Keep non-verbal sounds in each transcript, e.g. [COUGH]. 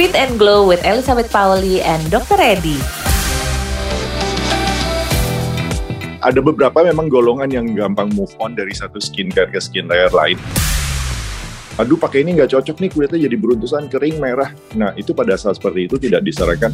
Fit and Glow with Elizabeth Pauli and Dr. Reddy. Ada beberapa memang golongan yang gampang move on dari satu skincare ke skincare lain. Aduh pakai ini nggak cocok nih kulitnya jadi beruntusan kering merah. Nah itu pada saat seperti itu tidak disarankan.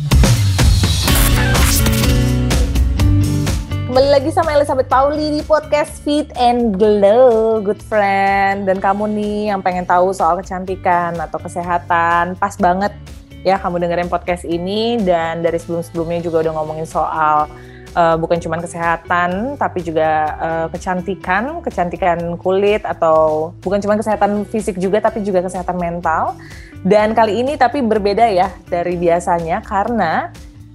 Kembali lagi sama Elizabeth Pauli di podcast Fit and Glow, good friend. Dan kamu nih yang pengen tahu soal kecantikan atau kesehatan, pas banget ya kamu dengerin podcast ini. Dan dari sebelum-sebelumnya juga udah ngomongin soal uh, bukan cuma kesehatan, tapi juga uh, kecantikan, kecantikan kulit atau bukan cuma kesehatan fisik juga, tapi juga kesehatan mental. Dan kali ini tapi berbeda ya dari biasanya karena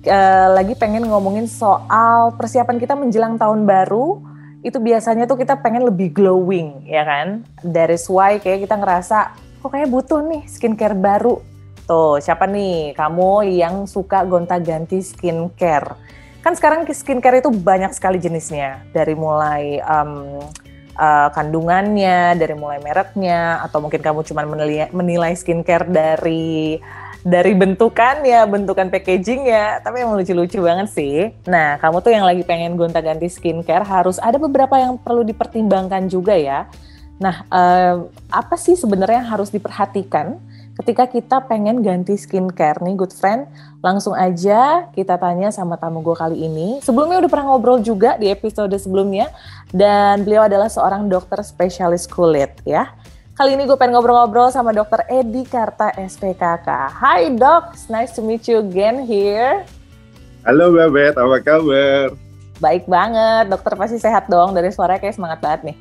uh, lagi pengen ngomongin soal persiapan kita menjelang tahun baru itu biasanya tuh kita pengen lebih glowing ya kan? Dari why kayak kita ngerasa kok kayak butuh nih skincare baru? Tuh siapa nih? Kamu yang suka gonta-ganti skincare. Kan sekarang skincare itu banyak sekali jenisnya. Dari mulai um, uh, kandungannya dari mulai mereknya atau mungkin kamu cuma menilai skincare dari dari bentukannya, bentukan packaging ya, tapi emang lucu-lucu banget sih. Nah, kamu tuh yang lagi pengen gonta-ganti skincare harus ada beberapa yang perlu dipertimbangkan juga ya. Nah, eh, apa sih sebenarnya yang harus diperhatikan ketika kita pengen ganti skincare nih, good friend? Langsung aja kita tanya sama tamu gue kali ini. Sebelumnya udah pernah ngobrol juga di episode sebelumnya, dan beliau adalah seorang dokter spesialis kulit ya. Kali ini gue pengen ngobrol-ngobrol sama Dr. Edi Karta SPKK. Hai dok, nice to meet you again here. Halo Babet, apa kabar? Baik banget, dokter pasti sehat dong. Dari suara kayak semangat banget nih.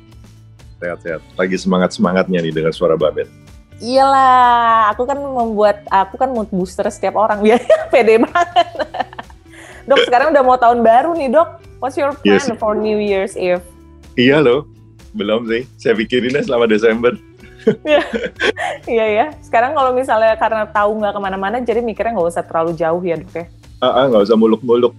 Sehat-sehat, lagi semangat-semangatnya nih dengan suara Babet. Iyalah, aku kan membuat, aku kan mood booster setiap orang. [LAUGHS] Biar pede banget. dok, sekarang udah mau tahun baru nih dok. What's your plan yes. for New Year's Eve? Iya loh, belum sih. Saya pikirinnya selama Desember. Iya ya. Sekarang kalau misalnya karena tahu nggak ke mana-mana, jadi mikirnya nggak usah terlalu jauh ya dok ya. Ah, nggak usah muluk-muluk.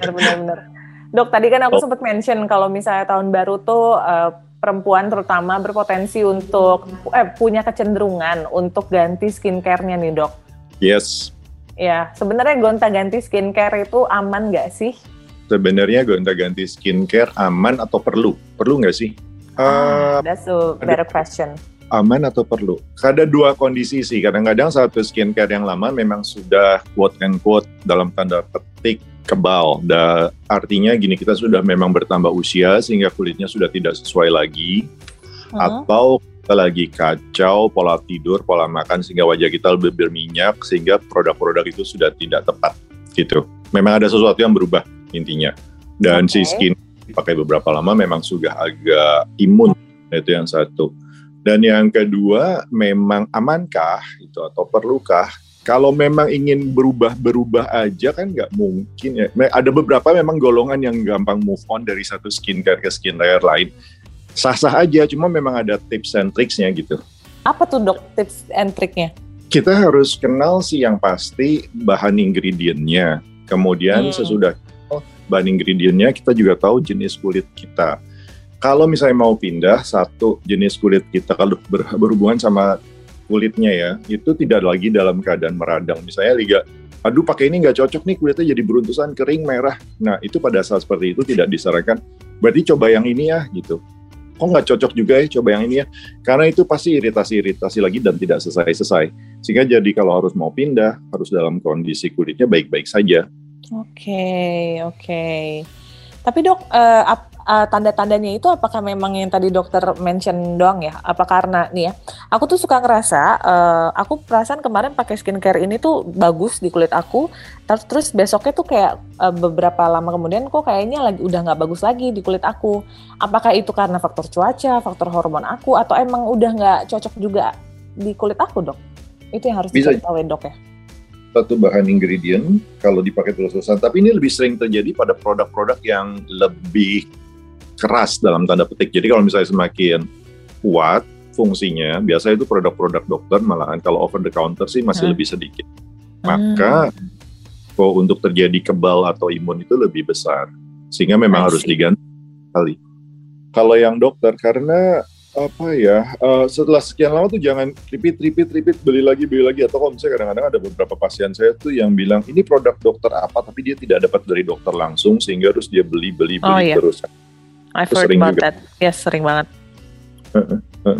Benar-benar. Dok, tadi kan aku oh. sempat mention kalau misalnya tahun baru tuh uh, perempuan terutama berpotensi untuk eh, punya kecenderungan untuk ganti skincare-nya nih dok. Yes. Ya, sebenarnya gonta-ganti skincare itu aman nggak sih? Sebenarnya gonta-ganti skincare aman atau perlu? Perlu nggak sih? Uh, that's a better question. Aman atau perlu? Ada dua kondisi sih. Kadang-kadang satu skincare yang lama memang sudah quote and quote dalam tanda petik kebal. Da, artinya gini kita sudah memang bertambah usia sehingga kulitnya sudah tidak sesuai lagi. Uh -huh. Atau kita lagi kacau pola tidur, pola makan sehingga wajah kita lebih berminyak sehingga produk-produk itu sudah tidak tepat gitu. Memang ada sesuatu yang berubah intinya. Dan okay. si skin pakai beberapa lama memang sudah agak imun itu yang satu dan yang kedua memang amankah itu atau perlukah kalau memang ingin berubah-berubah aja kan nggak mungkin ya. Ada beberapa memang golongan yang gampang move on dari satu skincare ke skincare lain. Sah-sah aja, cuma memang ada tips and tricksnya gitu. Apa tuh dok tips and triknya? Kita harus kenal sih yang pasti bahan ingredientnya. Kemudian hmm. sesudah bahan ingredientnya, kita juga tahu jenis kulit kita. Kalau misalnya mau pindah satu jenis kulit kita kalau ber, berhubungan sama kulitnya ya, itu tidak lagi dalam keadaan meradang. Misalnya liga, aduh pakai ini nggak cocok nih kulitnya jadi beruntusan kering merah. Nah itu pada saat seperti itu tidak disarankan. Berarti coba yang ini ya gitu. Kok nggak cocok juga ya coba yang ini ya? Karena itu pasti iritasi-iritasi lagi dan tidak selesai-selesai. Sehingga jadi kalau harus mau pindah harus dalam kondisi kulitnya baik-baik saja okay, oke. Okay. Tapi dok, uh, uh, tanda-tandanya itu apakah memang yang tadi dokter mention doang ya? Apa karena nih ya? Aku tuh suka ngerasa, uh, aku perasaan kemarin pakai skincare ini tuh bagus di kulit aku, terus terus besoknya tuh kayak uh, beberapa lama kemudian kok kayaknya lagi udah nggak bagus lagi di kulit aku. Apakah itu karena faktor cuaca, faktor hormon aku, atau emang udah nggak cocok juga di kulit aku dok? Itu yang harus diketahui dok ya satu bahan ingredient kalau dipakai terus-terusan. Tapi ini lebih sering terjadi pada produk-produk yang lebih keras dalam tanda petik. Jadi kalau misalnya semakin kuat fungsinya, biasa itu produk-produk dokter malahan kalau over the counter sih masih hmm. lebih sedikit. Maka hmm. kok untuk terjadi kebal atau imun itu lebih besar. Sehingga memang harus diganti kali. Kalau yang dokter karena apa ya uh, setelah sekian lama tuh jangan repeat repeat repeat beli lagi beli lagi atau kalau misalnya kadang-kadang ada beberapa pasien saya tuh yang bilang ini produk dokter apa tapi dia tidak dapat dari dokter langsung sehingga harus dia beli beli beli oh, iya. terus. I've heard sering about juga. that. Yes, sering banget. Uh, uh, uh.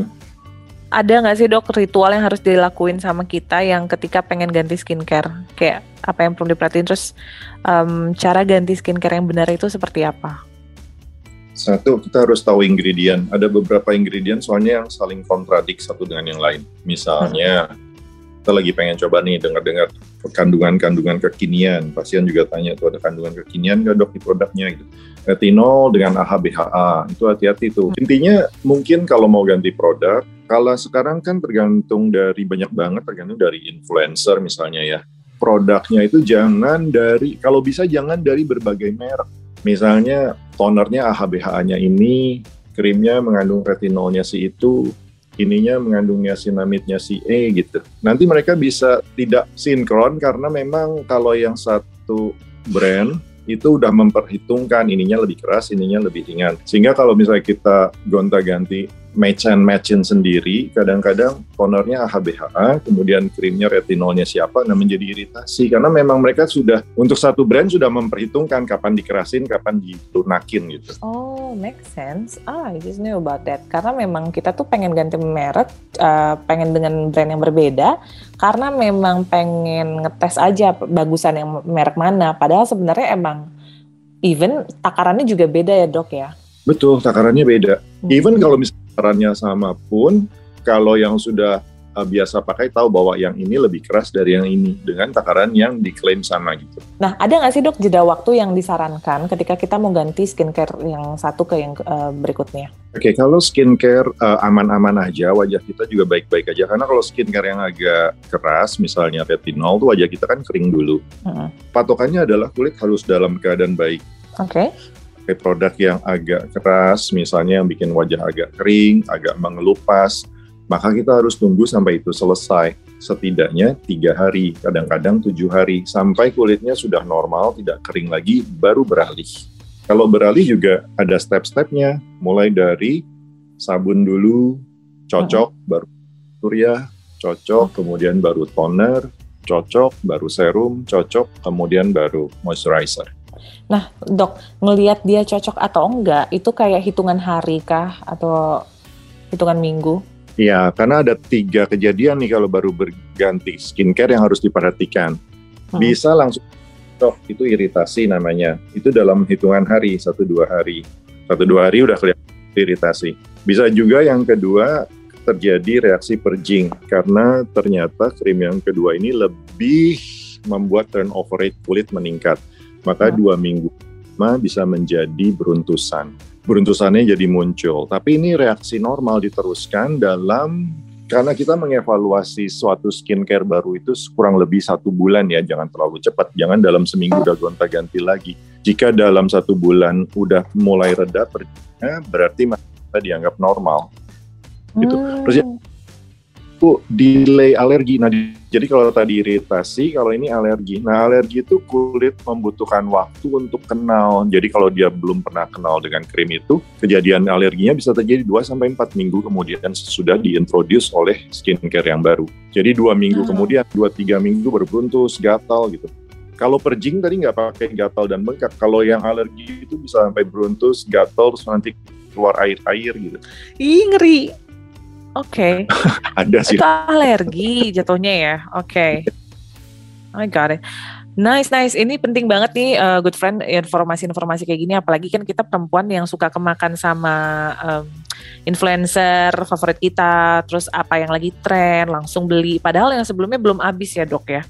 Ada nggak sih dok ritual yang harus dilakuin sama kita yang ketika pengen ganti skincare? Kayak apa yang perlu diperhatiin terus um, cara ganti skincare yang benar itu seperti apa? Satu, kita harus tahu ingredient. Ada beberapa ingredient soalnya yang saling kontradik satu dengan yang lain. Misalnya, kita lagi pengen coba nih dengar-dengar kandungan-kandungan kekinian. Pasien juga tanya tuh ada kandungan kekinian nggak dok di produknya gitu. Retinol dengan AHBHA, itu hati-hati tuh. Intinya mungkin kalau mau ganti produk, kalau sekarang kan tergantung dari banyak banget, tergantung dari influencer misalnya ya. Produknya itu jangan dari, kalau bisa jangan dari berbagai merek Misalnya tonernya AHBHA-nya ini, krimnya mengandung retinolnya si itu, ininya mengandung niacinamide-nya si E gitu. Nanti mereka bisa tidak sinkron karena memang kalau yang satu brand itu udah memperhitungkan ininya lebih keras, ininya lebih ringan. Sehingga kalau misalnya kita gonta-ganti match and matchin sendiri, kadang-kadang tonernya AHBHA, kemudian krimnya retinolnya siapa, nah menjadi iritasi karena memang mereka sudah untuk satu brand sudah memperhitungkan kapan dikerasin, kapan ditunakin gitu. Oh, make sense. Ah, I just knew about that. Karena memang kita tuh pengen ganti merek, uh, pengen dengan brand yang berbeda, karena memang pengen ngetes aja bagusan yang merek mana. Padahal sebenarnya emang even takarannya juga beda ya dok ya. Betul, takarannya beda. Hmm. Even kalau misalnya takarannya sama pun, kalau yang sudah uh, biasa pakai tahu bahwa yang ini lebih keras dari yang ini dengan takaran yang diklaim sama gitu. Nah, ada nggak sih dok jeda waktu yang disarankan ketika kita mau ganti skincare yang satu ke yang uh, berikutnya? Oke, okay, kalau skincare uh, aman-aman aja, wajah kita juga baik-baik aja. Karena kalau skincare yang agak keras, misalnya retinol, tuh wajah kita kan kering dulu. Hmm. Patokannya adalah kulit halus dalam keadaan baik. Oke. Okay pakai produk yang agak keras, misalnya yang bikin wajah agak kering, agak mengelupas, maka kita harus tunggu sampai itu selesai. Setidaknya tiga hari, kadang-kadang tujuh hari, sampai kulitnya sudah normal, tidak kering lagi, baru beralih. Kalau beralih juga ada step-stepnya, mulai dari sabun dulu, cocok, hmm. baru surya, cocok, kemudian baru toner, cocok, baru serum, cocok, kemudian baru moisturizer. Nah, dok, ngelihat dia cocok atau enggak, itu kayak hitungan hari kah atau hitungan minggu? Iya, karena ada tiga kejadian nih kalau baru berganti skincare yang harus diperhatikan. Hmm. Bisa langsung dok, itu iritasi namanya. Itu dalam hitungan hari, satu dua hari. Satu dua hari udah kelihatan iritasi. Bisa juga yang kedua terjadi reaksi purging karena ternyata krim yang kedua ini lebih membuat turnover rate kulit meningkat maka hmm. dua minggu bisa menjadi beruntusan. Beruntusannya jadi muncul. Tapi ini reaksi normal diteruskan dalam karena kita mengevaluasi suatu skincare baru itu kurang lebih satu bulan ya, jangan terlalu cepat, jangan dalam seminggu udah gonta-ganti lagi. Jika dalam satu bulan udah mulai reda, berarti kita dianggap normal. Gitu. Terus ya, delay alergi. Nah, jadi kalau tadi iritasi, kalau ini alergi. Nah, alergi itu kulit membutuhkan waktu untuk kenal. Jadi kalau dia belum pernah kenal dengan krim itu, kejadian alerginya bisa terjadi 2 sampai 4 minggu kemudian sesudah diintroduce oleh skincare yang baru. Jadi dua minggu hmm. kemudian, dua tiga minggu baru beruntus, gatal gitu. Kalau perjing tadi nggak pakai gatal dan bengkak. Kalau yang alergi itu bisa sampai beruntus, gatal, terus nanti keluar air-air gitu. Ih, ngeri. Oke. Okay. [LAUGHS] Ada sih. Itu alergi jatuhnya ya. Oke. Okay. I got it. Nice, nice. Ini penting banget nih, uh, good friend, informasi-informasi kayak gini. Apalagi kan kita perempuan yang suka kemakan sama um, influencer favorit kita, terus apa yang lagi tren, langsung beli. Padahal yang sebelumnya belum habis ya dok ya.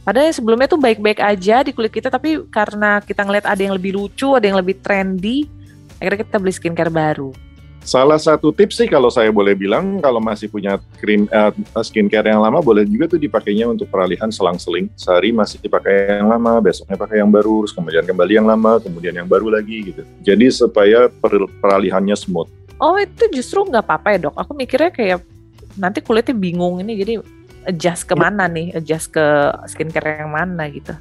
Padahal yang sebelumnya tuh baik-baik aja di kulit kita, tapi karena kita ngeliat ada yang lebih lucu, ada yang lebih trendy, akhirnya kita beli skincare baru. Salah satu tips sih kalau saya boleh bilang kalau masih punya krim uh, skincare yang lama boleh juga tuh dipakainya untuk peralihan selang-seling. Sehari masih dipakai yang lama, besoknya pakai yang baru, terus kemudian kembali yang lama, kemudian yang baru lagi gitu. Jadi supaya per peralihannya smooth. Oh itu justru nggak apa-apa ya dok. Aku mikirnya kayak nanti kulitnya bingung ini jadi adjust ke mana nih, adjust ke skincare yang mana gitu.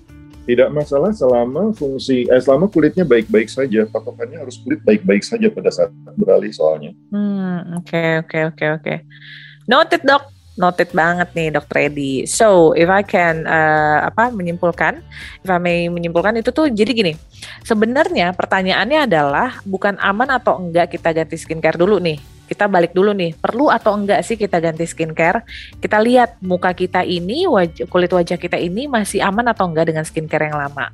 Tidak masalah selama fungsi, eh, selama kulitnya baik-baik saja. Patokannya harus kulit baik-baik saja pada saat beralih soalnya. Hmm, oke oke oke oke. Noted dok, noted banget nih dokter Edi. So if I can uh, apa menyimpulkan, if I may menyimpulkan itu tuh jadi gini. Sebenarnya pertanyaannya adalah bukan aman atau enggak kita ganti skincare dulu nih kita balik dulu nih, perlu atau enggak sih kita ganti skincare? Kita lihat muka kita ini, wajah, kulit wajah kita ini masih aman atau enggak dengan skincare yang lama.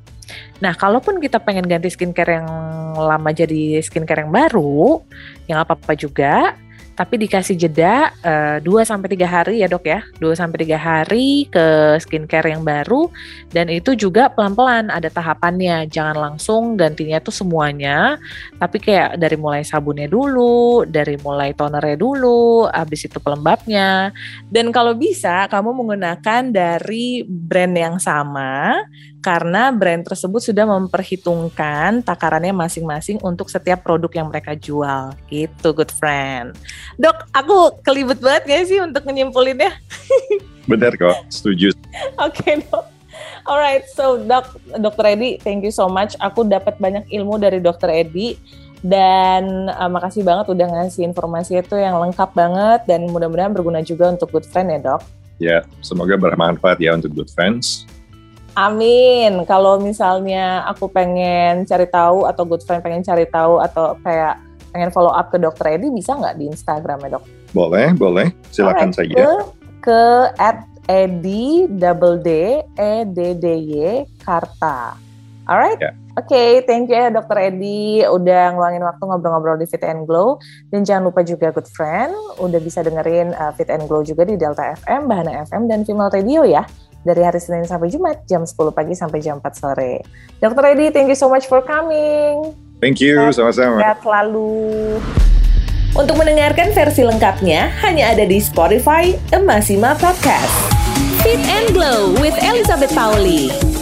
Nah, kalaupun kita pengen ganti skincare yang lama jadi skincare yang baru, yang apa-apa juga, tapi dikasih jeda uh, eh, 2 sampai 3 hari ya, Dok ya. 2 sampai 3 hari ke skincare yang baru dan itu juga pelan-pelan ada tahapannya. Jangan langsung gantinya tuh semuanya, tapi kayak dari mulai sabunnya dulu, dari mulai tonernya dulu, habis itu pelembabnya. Dan kalau bisa kamu menggunakan dari brand yang sama karena brand tersebut sudah memperhitungkan takarannya masing-masing untuk setiap produk yang mereka jual. Gitu, good friend. Dok, aku kelibet banget gak sih untuk ya? [LAUGHS] Benar kok, setuju. Oke, okay, dok. Alright, so dok, dokter Edi, thank you so much. Aku dapat banyak ilmu dari dokter Edi dan uh, makasih banget udah ngasih informasi itu yang lengkap banget dan mudah-mudahan berguna juga untuk good friend ya dok. Ya, semoga bermanfaat ya untuk good friends. Amin. Kalau misalnya aku pengen cari tahu atau good friend pengen cari tahu atau kayak pengen follow up ke dokter Edi bisa nggak di Instagram ya dok? Boleh, boleh. Silakan Alright, saja. Ke, ke at Edi double D E D D Y Karta. Alright. Yeah. Oke, okay, thank you ya Dokter Edi udah ngeluangin waktu ngobrol-ngobrol di Fit and Glow dan jangan lupa juga good friend udah bisa dengerin uh, Fit and Glow juga di Delta FM, Bahana FM dan Female Radio ya dari hari Senin sampai Jumat jam 10 pagi sampai jam 4 sore. Dr. Edi, thank you so much for coming. Thank you, sama-sama. Sehat selalu. Untuk mendengarkan versi lengkapnya hanya ada di Spotify Emasima Podcast. Fit and Glow with Elizabeth Pauli.